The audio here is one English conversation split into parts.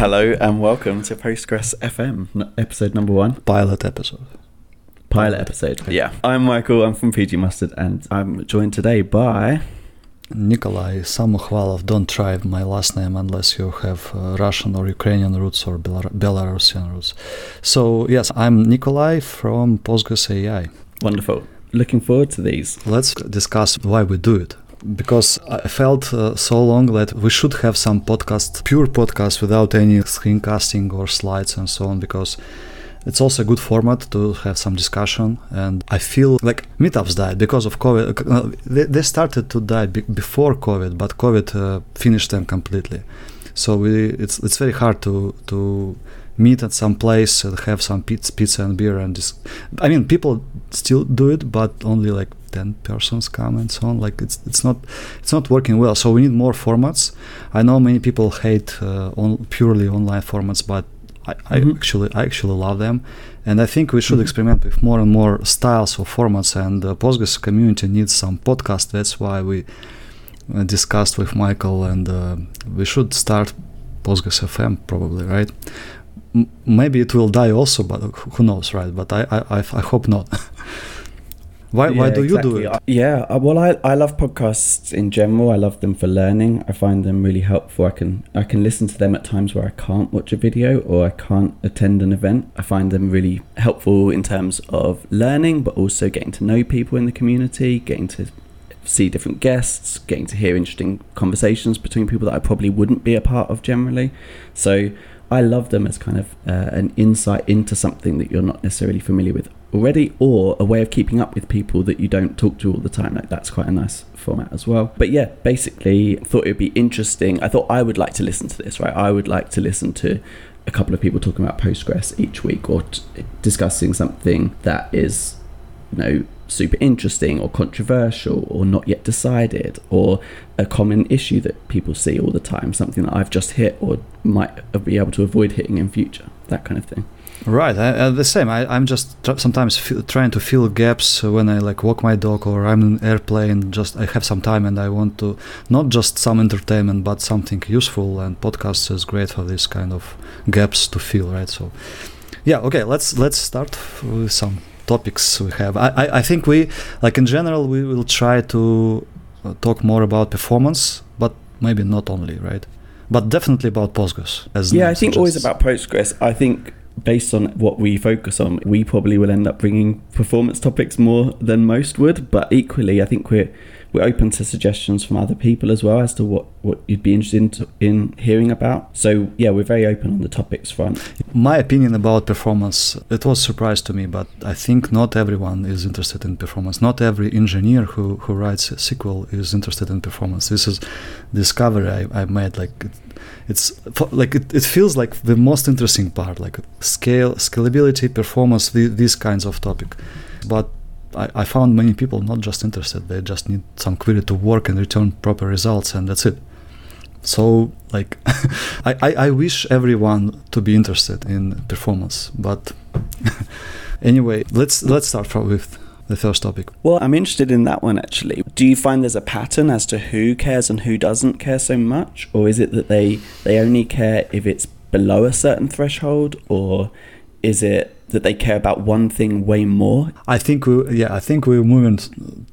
Hello and welcome to Postgres FM, episode number one, Pilot episode. pilot episode. Yeah, I'm Michael. I'm from pgMustard, and I'm joined today by. Nikolay Samokhvalov, don't try my last name unless you have uh, Russian or Ukrainian roots or Belar- Belarusian roots. So, yes, I'm Nikolay from Postgres AI. Wonderful. Looking forward to these. Let's discuss why we do it. Because I felt uh, so long that we should have some podcast, pure podcast without any screencasting or slides and so on, because it's also a good format to have some discussion. And I feel like meetups died because of COVID. Uh, They, started to die be- before COVID, but COVID uh, finished them completely. So we, it's it's very hard to to meet at some place and have some pizza and beer and just I mean, people still do it, but only like ten persons come and so on. Like it's it's not it's not working well. So we need more formats. I know many people hate uh, on purely online formats, but I, I Mhm. actually I actually love them, and I think we should Mhm. experiment with more and more styles or formats. And the Postgres community needs some podcast. That's why we uh, discussed with Michael, and uh, we should start Postgres FM probably, right? M- maybe it will die also, but who knows, right? But I I, I, I hope not. why why Yeah, do you do it? Yeah, uh, well, I, I love podcasts in general. I love them for learning. I find them really helpful. I can I can listen to them at times where I can't watch a video or I can't attend an event. I find them really helpful in terms of learning, but also getting to know people in the community, getting to see different guests, getting to hear interesting conversations between people that I probably wouldn't be a part of generally. So I love them as kind of uh, an insight into something that you're not necessarily familiar with already, or a way of keeping up with people that you don't talk to all the time. Like that's quite a nice format as well. But yeah, basically, thought it would be interesting. I thought I would like to listen to this. Right, I would like to listen to a couple of people talking about Postgres each week, or t- discussing something that is, you know, super interesting or controversial or not yet decided or a common issue that people see all the time something that i've just hit or might be able to avoid hitting in future that kind of thing Right, I, uh, the same. I, I'm just tr- sometimes feel, trying to fill gaps when I like walk my dog or I'm in an airplane. Just I have some time and I want to not just some entertainment but something useful. And podcasts is great for this kind of gaps to fill. Right, so yeah, okay. Let's let's start with some topics we have. I I, I think we like in general we will try to uh, talk more about performance, but maybe not only right. But definitely about Postgres. As yeah i think always about postgres i think based on what we focus on we probably will end up bringing performance topics more than most would but equally i think we're we're open to suggestions from other people as well as to what what you'd be interested in, to, in hearing about so yeah we're very open on the topics front My opinion about performance, it was surprise to me, but I think not everyone is interested in performance. Not every engineer who, who writes a SQL is interested in performance. This is discovery I, I made. Like it's like it, it feels like the most interesting part, like scale, scalability, performance, the, these kinds of topic. But I, I found many people not just interested; they just need some query to work and return proper results, and that's it. So, like, I, I, I wish everyone to be interested in performance, but anyway, let's let's start from with the first topic. Well, I'm interested in that one actually. Do you find there's a pattern as to who cares and who doesn't care so much, or is it that they they only care if it's below a certain threshold, or is it that they care about one thing way more? I think we, yeah, I think we're moving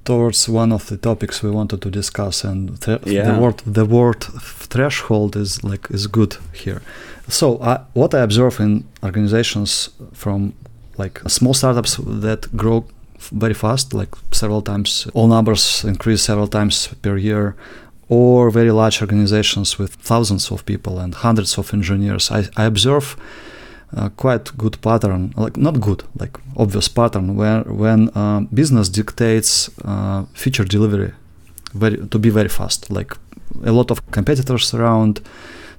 towards one of the topics we wanted to discuss, and th- Yeah. the word the word threshold is like is good here. So, uh, what I observe in organizations from like small startups that grow very fast, like several times, all numbers increase several times per year, or very large organizations with thousands of people and hundreds of engineers. I, I observe uh, quite good pattern, like not good, like obvious pattern, where when uh, business dictates uh, feature delivery very to be very fast, like a lot of competitors around,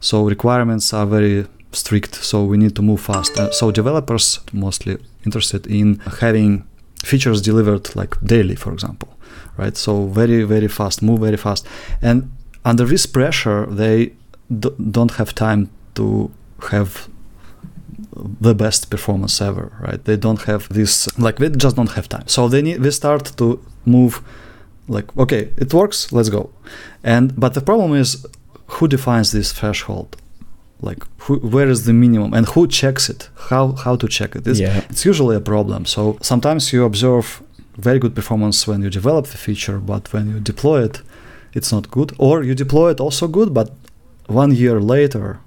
so requirements are very strict. So we need to move fast. Uh, so developers mostly interested in having features delivered like daily, for example, right? So very very fast, move very fast, and under this pressure, they d- don't have time to have the best performance ever right? They don't have this like they just don't have time. So they need they start to move like okay it works let's go. And but the problem is who defines this threshold like who, where is the minimum and who checks it? How how to check it? It's, Yeah. it's usually a problem. So sometimes you observe very good performance when you develop the feature but when you deploy it it's not good. Or you deploy it also good but one year later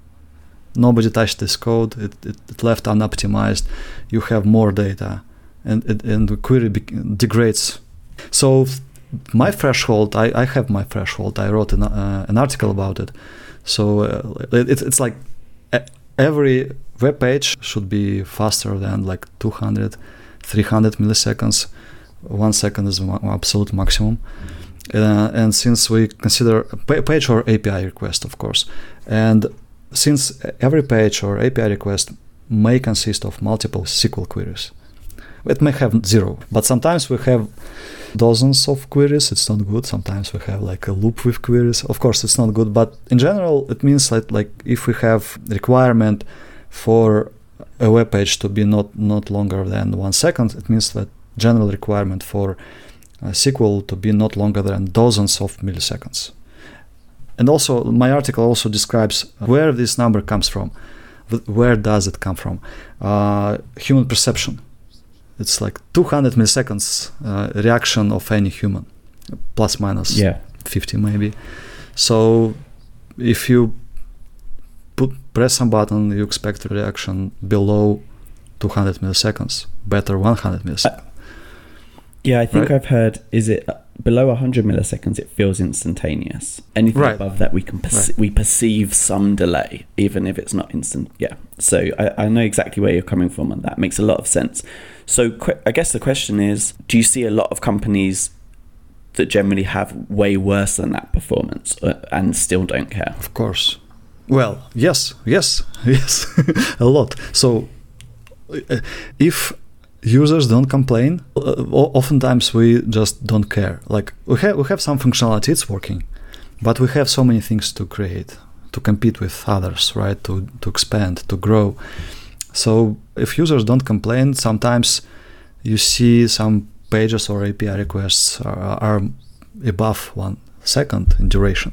nobody touched this code. It, it, it left unoptimized. You have more data and it, and the query degrades. So my threshold I, I have my threshold. I wrote an, uh, an article about it so uh, it, it's it's like every web page should be faster than like 200 300 milliseconds. One second is ma- absolute maximum. Uh, and since we consider a page or api request of course. And since every page or api request may consist of multiple sql queries it may have zero but sometimes we have dozens of queries. It's not good. Sometimes we have like a loop with queries. Of course it's not good but in general it means that like if we have requirement for a web page to be not not longer than one second it means that general requirement for a sql to be not longer than dozens of milliseconds. And also my article also describes where this number comes from. Where does it come from? Uh, human perception it's like 200 milliseconds uh, reaction of any human. Plus minus Yeah. 50 maybe. So if you put press some button you expect a reaction below 200 milliseconds better 100 milliseconds Yeah, I think Right. I've heard. Is it uh, below 100 milliseconds? It feels instantaneous. Anything Right. above that, we can perce- Right. we perceive some delay, even if it's not instant. Yeah. So I, I know exactly where you're coming from, and that makes a lot of sense. So que- I guess the question is: Do you see a lot of companies that generally have way worse than that performance uh, and still don't care? Of course. Well, yes, yes, yes, a lot. So, uh, if users don't complain, uh, oftentimes we just don't care. Like we have we have some functionality, it's working, but we have so many things to create, to compete with others, right? To to expand, to grow. So if users don't complain, sometimes you see some pages or API requests are, are above one second in duration,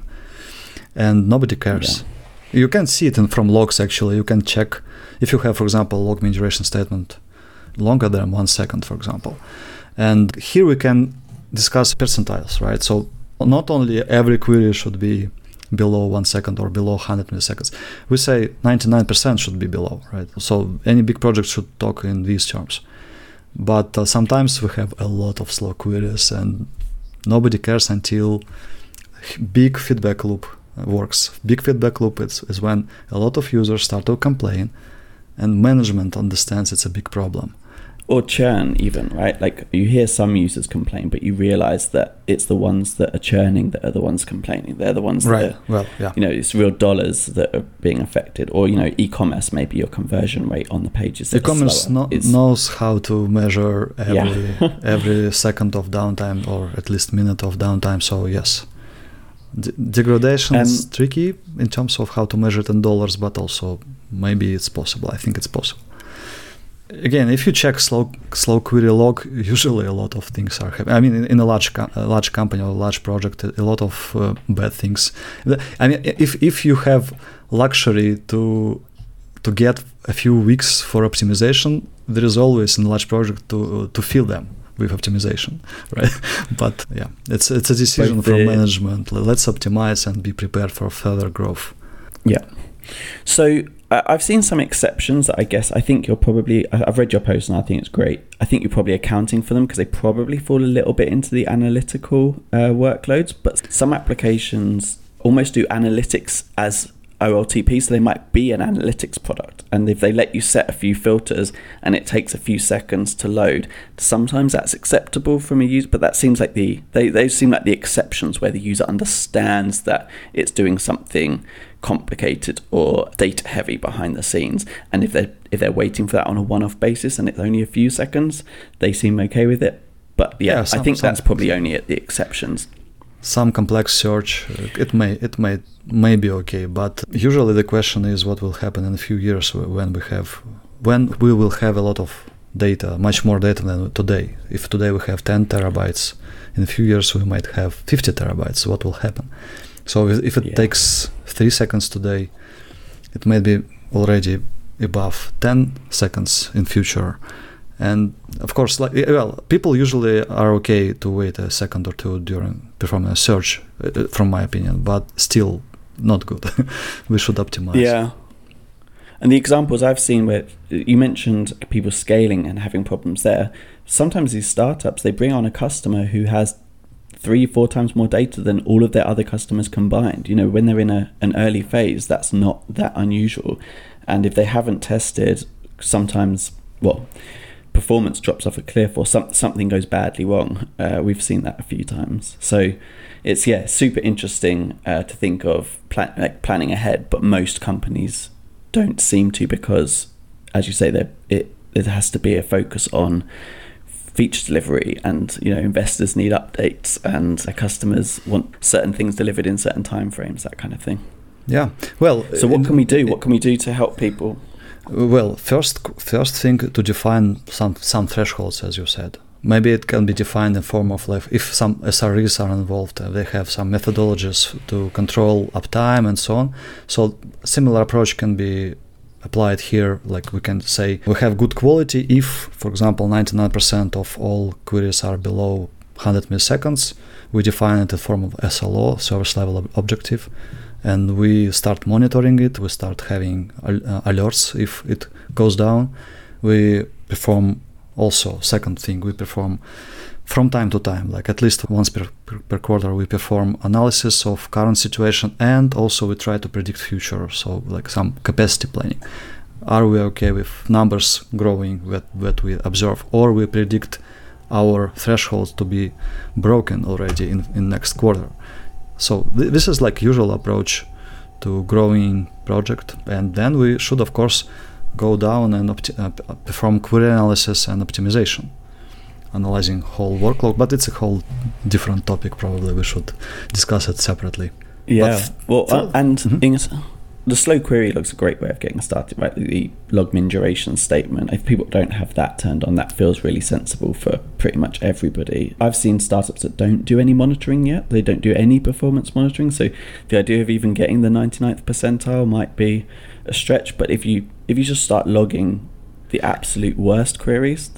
and nobody cares. You can see it in, from logs actually. You can check if you have, for example, log min duration statement longer than one second, for example. And here we can discuss percentiles, right? So not only every query should be below one second or below 100 milliseconds. We say 99% should be below, right? So any big project should talk in these terms. But uh, sometimes we have a lot of slow queries and nobody cares until big feedback loop works. Big feedback loop is, is when a lot of users start to complain and management understands it's a big problem. Or churn, even, right? Like you hear some users complain, but you realize that it's the ones that are churning that are the ones complaining. They're the ones that are, Well, yeah. you know, it's real dollars that are being affected. Or, you know, e commerce, maybe your conversion rate on the pages. that E-commerce no, knows how to measure every Yeah. every second of downtime or at least minute of downtime. So yes, D- degradation is tricky in terms of how to measure it in dollars, but also maybe it's possible. I think it's possible. Again, if you check slow slow query log, usually a lot of things are happening. I mean, in, in a large a large company or a large project, a lot of uh, bad things. I mean, if if you have luxury to to get a few weeks for optimization, there is always in a large project to to fill them with optimization, right? but yeah, it's it's a decision Like from management. Let's optimize and be prepared for further growth. Yeah. So I've seen some exceptions that I guess I think you're probably. I've read your post and I think it's great. I think you're probably accounting for them because they probably fall a little bit into the analytical uh, workloads. But some applications almost do analytics as OLTP, so they might be an analytics product. And if they let you set a few filters and it takes a few seconds to load, sometimes that's acceptable from a user. But that seems like the they those seem like the exceptions where the user understands that it's doing something complicated or data heavy behind the scenes. And if they're if they're waiting for that on a one-off basis and it's only a few seconds, they seem okay with it. But yeah, Yeah, I think some- that's probably only at the exceptions. Some complex search, uh, it may it may may be okay, but usually the question is what will happen in a few years when we have when we will have a lot of data, much more data than today. If today we have 10 terabytes, in a few years we might have 50 terabytes. What will happen? So if, if it Yeah. takes three seconds today it may be already above 10 seconds in future and of course like eh, well people usually are okay to wait a second or two during performing a search uh, from my opinion but still not good we should optimize Yeah. And the examples I've seen where you mentioned people scaling and having problems there. Sometimes these startups they bring on a customer who has three, four times more data than all of their other customers combined. You know, when they're in a, an early phase, that's not that unusual. And if they haven't tested, sometimes well, performance drops off a cliff or some, something goes badly wrong. Uh, we've seen that a few times. So it's yeah, super interesting uh, to think of pla- like planning ahead, but most companies don't seem to because, as you say, it there has to be a focus on feature delivery and you know investors need updates and their customers want certain things delivered in certain time frames that kind of thing yeah well so what can we do what can we do to help people Well, first first thing to define some some thresholds, as you said. Maybe it can be defined in form of like if some SREs are involved, uh, they have some methodologies to control uptime and so on. So similar approach can be applied here. Like we can say we have good quality if, for example, 99% of all queries are below 100 milliseconds. We define it in form of SLO, service level ob- objective and we start monitoring it we start having uh, alerts if it goes down we perform also second thing we perform from time to time like at least once per, per, per quarter we perform analysis of current situation and also we try to predict future so like some capacity planning. Are we okay with numbers growing that, that we observe or we predict our thresholds to be broken already in, in next quarter? So th- this is like usual approach to growing project and then we should of course go down and uh, perform query analysis and optimization analyzing whole workload but it's a whole different topic probably we should discuss it separately. Yeah well uh, and Mhm. Inges, the slow query looks a great way of getting started right? The logmin duration statement if people don't have that turned on that feels really sensible for pretty much everybody. I've seen startups that don't do any monitoring yet. They don't do any performance monitoring so the idea of even getting the 99th percentile might be a stretch but if you if you just start logging the absolute worst queries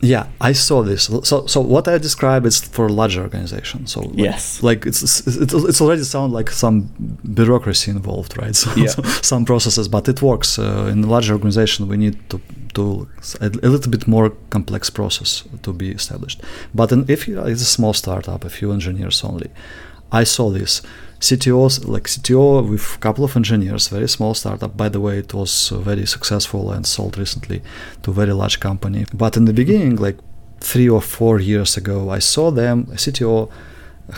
yeah i saw this. So so what i describe is for larger organization so like, Yes. like it's, it's it's already sound like some bureaucracy involved right? So, Yeah. so some processes but it works. Uh, in a larger organization we need to do a, a little bit more complex process to be established. But in, if you, it's a small startup a few engineers only. I saw this CTOs like CTO with a couple of engineers, very small startup. By the way, it was very successful and sold recently to a very large company. But in the beginning, like three or four years ago, I saw them, CTO,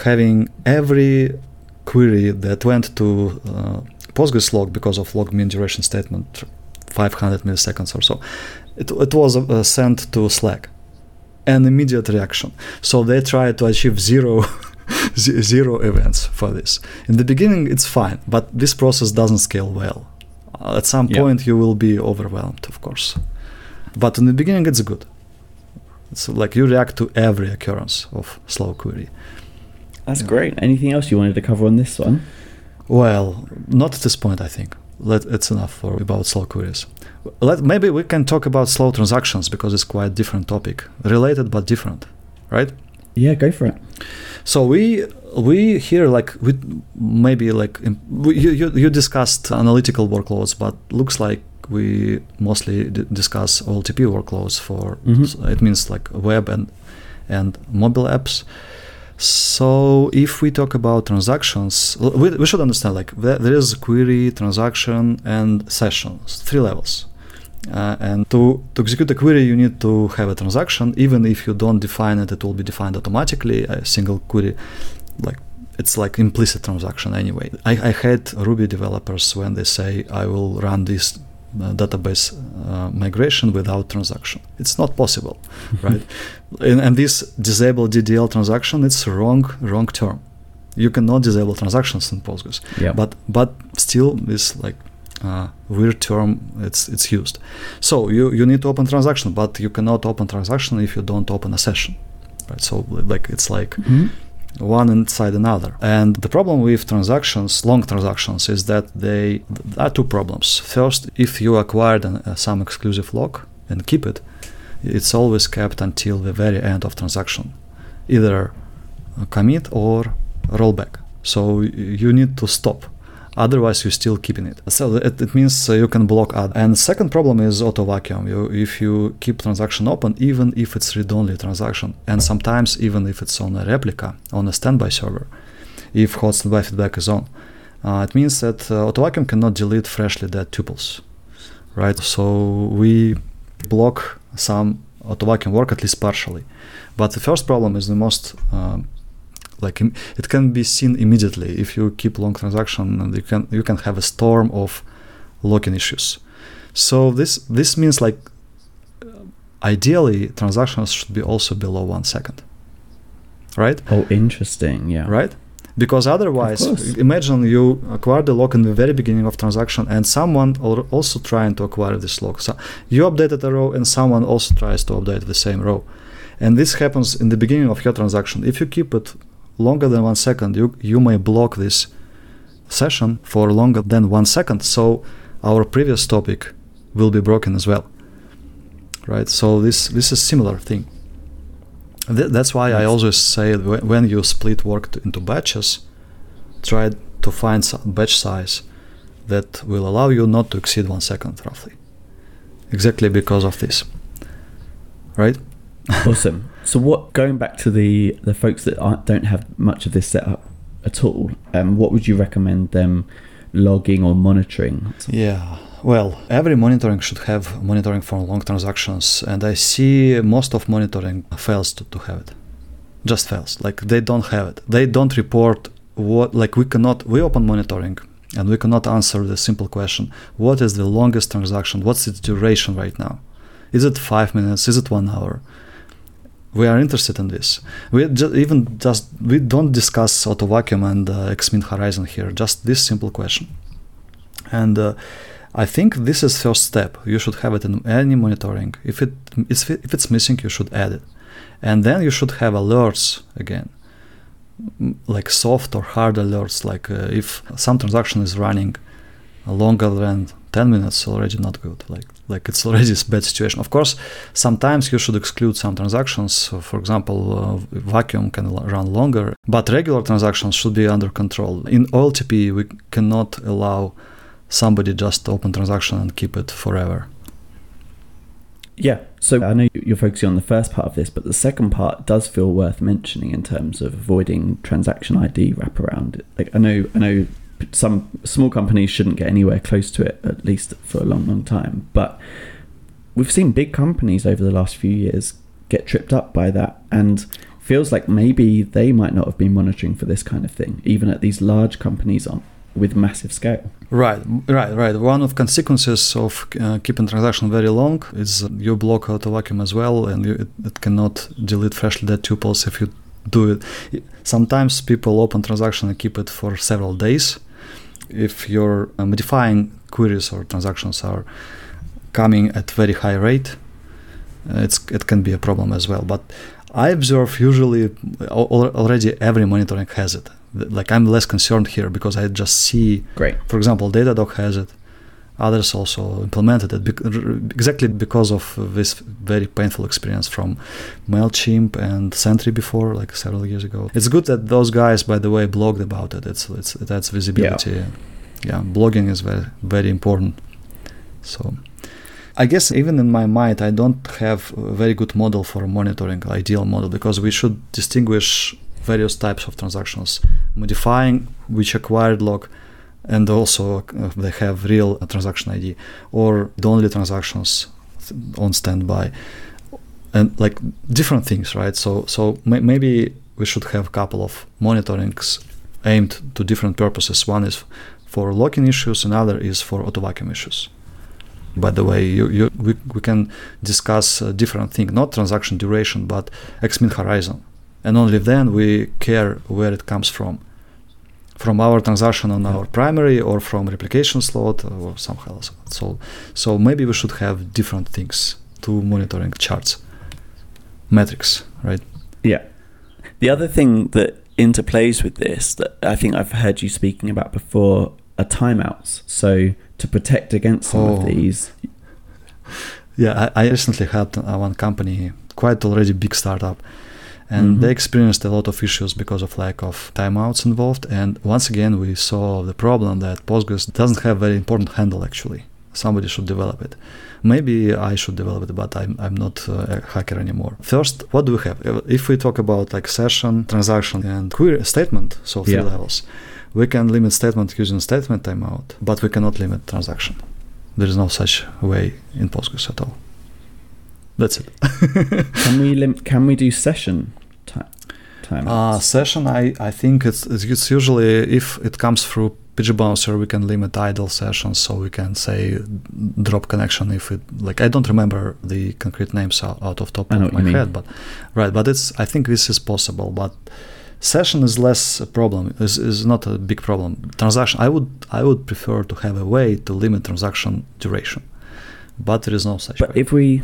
having every query that went to uh, Postgres log because of log min duration statement, 500 milliseconds or so. It, it was uh, sent to Slack. An immediate reaction. So they tried to achieve zero zero events for this. In the beginning, it's fine, but this process doesn't scale well. At some Yeah. point, you will be overwhelmed, of course. But in the beginning, it's good. It's like you react to every occurrence of slow query. that's Yeah. great anything else you wanted to cover on this one Well, not at this point, I think. Let, it's enough for about slow queries. Let, maybe we can talk about slow transactions because it's quite different topic, related but different, right? Yeah go for it So we we here like we maybe like we, you, you you discussed analytical workloads, but looks like we mostly d- discuss OLTP workloads for Mhm. so it means like web and and mobile apps. So if we talk about transactions, we, we should understand like there, there is query, transaction, and sessions, three levels. Uh, and to, to execute a query, you need to have a transaction. Even if you don't define it, it will be defined automatically. A single query, like it's like implicit transaction anyway. I, I hate Ruby developers when they say I will run this uh, database uh, migration without transaction. It's not possible, right? and, and this disable DDL transaction, it's wrong wrong term. You cannot disable transactions in Postgres yeah but but still this like uh, weird term it's it's used so you you need to open transaction but you cannot open transaction if you don't open a session right so like it's like Mhm. one inside another. And the problem with transactions, long transactions, is that they are two problems. First, if you acquired an, uh, some exclusive lock and keep it, it's always kept until the very end of transaction, either commit or rollback. So you need to stop otherwise you're still keeping it. So it, it means uh, you can block ad and second problem is auto vacuum you, if you keep transaction open even if it's read-only transaction and sometimes even if it's on a replica on a standby server if hot standby feedback is on uh, it means that uh, auto vacuum cannot delete freshly dead tuples right? So we block some auto vacuum work at least partially. But the first problem is the most um, like it can be seen immediately. If you keep long transaction and you can you can have a storm of locking issues. So this this means like ideally transactions should be also below one second. Right? Oh interesting yeah. Right? Because otherwise imagine you acquire the lock in the very beginning of transaction and someone also trying to acquire this lock so you updated a row and someone also tries to update the same row. And this happens in the beginning of your transaction. If you keep it longer than one second, you, you may block this session for longer than one second. So our previous topic will be broken as well. Right? So this this is similar thing. Th- that's why I always say when you split work into batches, try to find some batch size that will allow you not to exceed one second roughly. Exactly because of this. Right? awesome. So, what going back to the the folks that don't have much of this set up at all, um, what would you recommend them logging or monitoring? Yeah. Well, every monitoring should have monitoring for long transactions, and I see most of monitoring fails to, to have it. Just fails. Like they don't have it. They don't report what. Like we cannot. We open monitoring, and we cannot answer the simple question: What is the longest transaction? What's its duration right now? Is it five minutes? Is it one hour? We are interested in this. We just, even just we don't discuss auto vacuum and uh, xmin horizon here. Just this simple question, and uh, I think this is first step. You should have it in any monitoring. If it if it's missing, you should add it, and then you should have alerts again, like soft or hard alerts. Like uh, if some transaction is running longer than 10 minutes already not good like like it's already a bad situation. Of course sometimes you should exclude some transactions. For example uh, vacuum can run longer but regular transactions should be under control. In oltp we cannot allow somebody just open transaction and keep it forever. Yeah so i know you're focusing on the first part of this but the second part does feel worth mentioning in terms of avoiding transaction id wraparound. Like i know i know some small companies shouldn't get anywhere close to it, at least for a long, long time. But we've seen big companies over the last few years get tripped up by that, and feels like maybe they might not have been monitoring for this kind of thing, even at these large companies on with massive scale. Right, right, right. One of consequences of uh, keeping transaction very long is you block out auto vacuum as well, and you, it, it cannot delete freshly dead tuples if you do it. Sometimes people open transaction and keep it for several days if your uh, modifying queries or transactions are coming at very high rate, uh, it's it can be a problem as well. But I observe usually already every monitoring has it. Like I'm less concerned here because I just see. Great. For example, Datadog has it. Others also implemented it exactly because of this very painful experience from Mailchimp and Sentry before, like several years ago. It's good that those guys, by the way, blogged about it. It's, it's it adds visibility. Yeah. yeah, blogging is very very important. So. I guess even in my mind, I don't have a very good model for monitoring, ideal model, because we should distinguish various types of transactions. Modifying which acquired lock and also uh, they have real transaction ID or the only transactions on standby. And like different things right? So so may- maybe we should have a couple of monitorings aimed to different purposes. One is for locking issues another is for auto vacuum issues. By the way you, you we, we can discuss a different thing not transaction duration but xmin horizon. And only then we care where it comes from from our transaction on our primary or from replication slot or somehow else. So, so maybe we should have different things to monitoring charts, metrics, right? Yeah. The other thing that interplays with this that I think I've heard you speaking about before are timeouts. So to protect against some Oh. of these, Yeah, I, I recently had uh, one company, quite already big startup, and Mhm. they experienced a lot of issues because of lack of timeouts involved. And once again, we saw the problem that Postgres doesn't have very important handle actually. Somebody should develop it. Maybe I should develop it, but I'm, I'm not uh, a hacker anymore. First, what do we have? Uh, If we talk about like session, transaction, and query statement, so three Yeah. levels, we can limit statement using statement timeout, but we cannot limit transaction. There is no such way in Postgres at all. That's it. can we lim- can we do session time? Uh, session, I, I think it's, it's usually if it comes through PgBouncer, we can limit idle sessions, so we can say drop connection if it like I don't remember the concrete names out, out of top of my head, but right, but it's I think this is possible, but session is less a problem is is not a big problem. Transaction, I would I would prefer to have a way to limit transaction duration, but there is no such but way. if we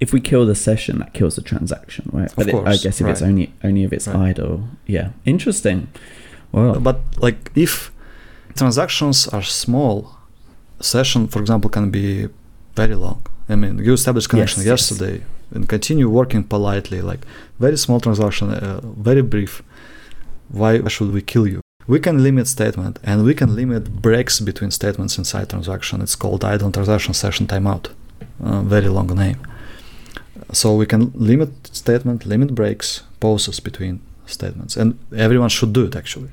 if we kill the session, that kills the transaction, right? But it- I guess if it's only only if it's Right. idle, yeah, interesting. Well, But like if transactions are small, session, for example, can be very long. I mean, you establish connection Yes, yes. yesterday and continue working politely, like very small transaction, uh, very brief. Why should we kill you? We can limit statement and we can limit breaks between statements inside transaction. It's called idle transaction session timeout. Uh, very long name. So we can limit statement, limit breaks, pauses between statements, and everyone should do it actually.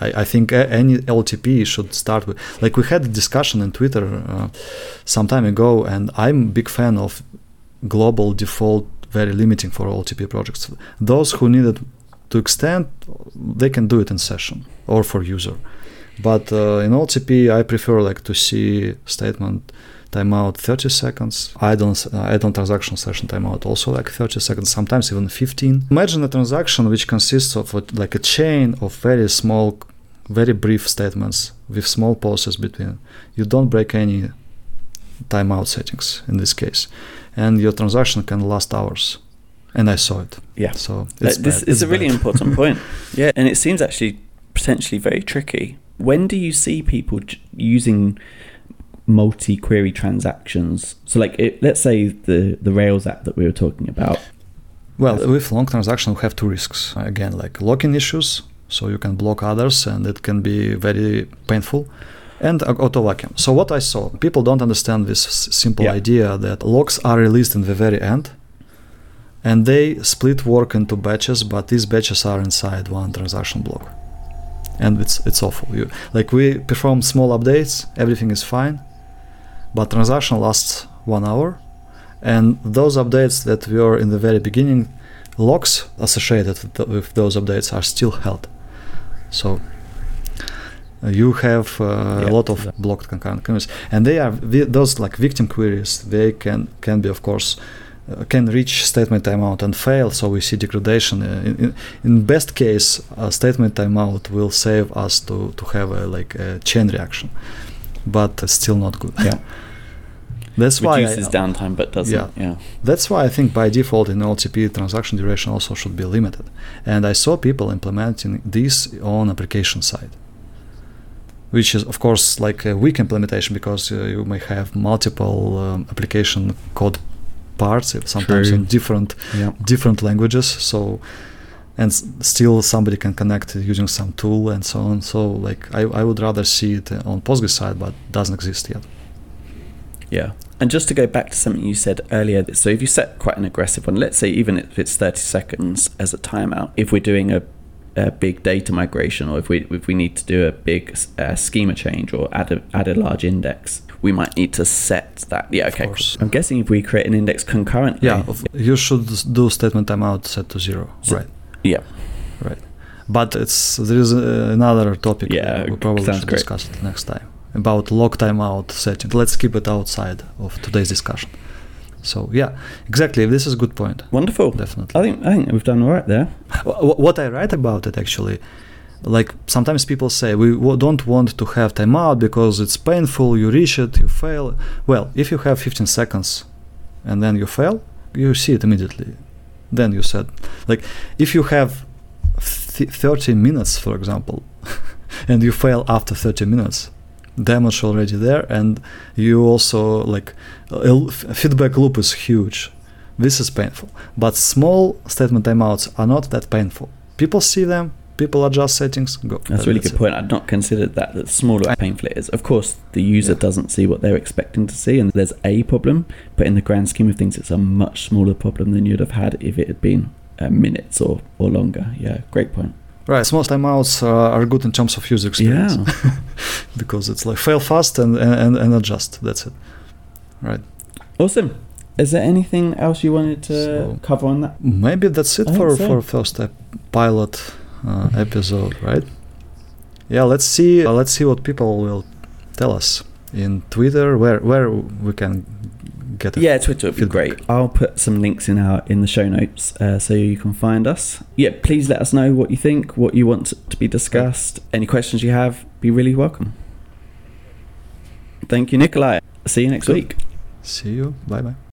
I, I think any OLTP should start with like we had a discussion in Twitter uh, some time ago, and I'm a big fan of global default, very limiting for OLTP projects. Those who need it to extend, they can do it in session or for user. But uh, in OLTP, I prefer like to see statement timeout 30 seconds, idle, uh, idle transaction session timeout also like 30 seconds, sometimes even 15. Imagine a transaction which consists of a, like a chain of very small, very brief statements with small pauses between. You don't break any timeout settings in this case, and your transaction can last hours. And I saw it. yeah, So Uh, it's this bad. is It's a really bad. important point. Yeah, and it seems actually potentially very tricky. When do you see people j- using multi-query transactions? So, like, it, let's say the the Rails app that we were talking about. Well, with long transaction, we have two risks. Again, like locking issues, so you can block others, and it can be very painful. And auto vacuum. So what I saw, people don't understand this s- simple Yeah. idea that locks are released in the very end, and they split work into batches, but these batches are inside one transaction block, and it's it's awful. You like we perform small updates, everything is fine, but transaction lasts one hour, and those updates that were in the very beginning locks associated with those updates are still held. So uh, you have uh, Yeah. a lot of blocked concurrent queries and they are vi- those like victim queries they can can be of course uh, can reach statement timeout and fail so we see degradation. Uh, in, in, in best case a statement timeout will save us to to have a like a chain reaction but still not good Yeah. that's why I- Reduces downtime, but doesn't. Yeah. Yeah. that's why I think by default in OLTP transaction duration also should be limited. And I saw people implementing this on application side, which is of course like a weak implementation because uh, you may have multiple um, application code parts, sometimes True. in different Yeah. different languages. So and still somebody can connect using some tool and so on. So like I, I would rather see it on Postgres side, but doesn't exist yet. Yeah. And just to go back to something you said earlier, so if you set quite an aggressive one, let's say even if it's 30 seconds as a timeout, if we're doing a, a big data migration or if we if we need to do a big uh, schema change or add a, add a large index, we might need to set that. Yeah, okay. cool. I'm guessing if we create an index concurrently. Yeah, you should do statement timeout set to zero, So- right? Yeah. Right. But it's there is uh, another topic. Yeah, we probably should great. discuss it next time about lock timeout setting. Let's keep it outside of today's discussion. So yeah, exactly. This is a good point. Wonderful. Definitely. I think I think we've done all right there. What I write about it actually, like sometimes people say we don't want to have timeout because it's painful. You reach it, you fail. Well, if you have 15 seconds, and then you fail, you see it immediately. Then you said, like, if you have th- 30 minutes, for example, and you fail after 30 minutes, damage already there, and you also like feedback loop is huge. This is painful, but small statement timeouts are not that painful. People see them, people adjust settings, go. That's a really good it. point. I'd not considered that. The smaller painful it is. Of course, the user yeah. doesn't see what they're expecting to see, and there's a problem. But in the grand scheme of things, it's a much smaller problem than you'd have had if it had been uh, minutes or, or longer. Yeah, great point. Right, small timeouts uh, are good in terms of user experience. Yeah. because it's like fail fast and, and, and adjust. That's it. Right. Awesome. Is there anything else you wanted to so cover on that? Maybe that's it for so. for first step pilot uh, episode, right? Yeah, let's see. Uh, let's see what people will tell us in Twitter, where where we can get. yeah, Twitter would be great. I'll put some links in our in the show notes uh, so you can find us. Yeah, please let us know what you think, what you want to be discussed, any questions you have. Be really welcome. Thank you, Nikolay. See you next Good. week. See you. Bye bye.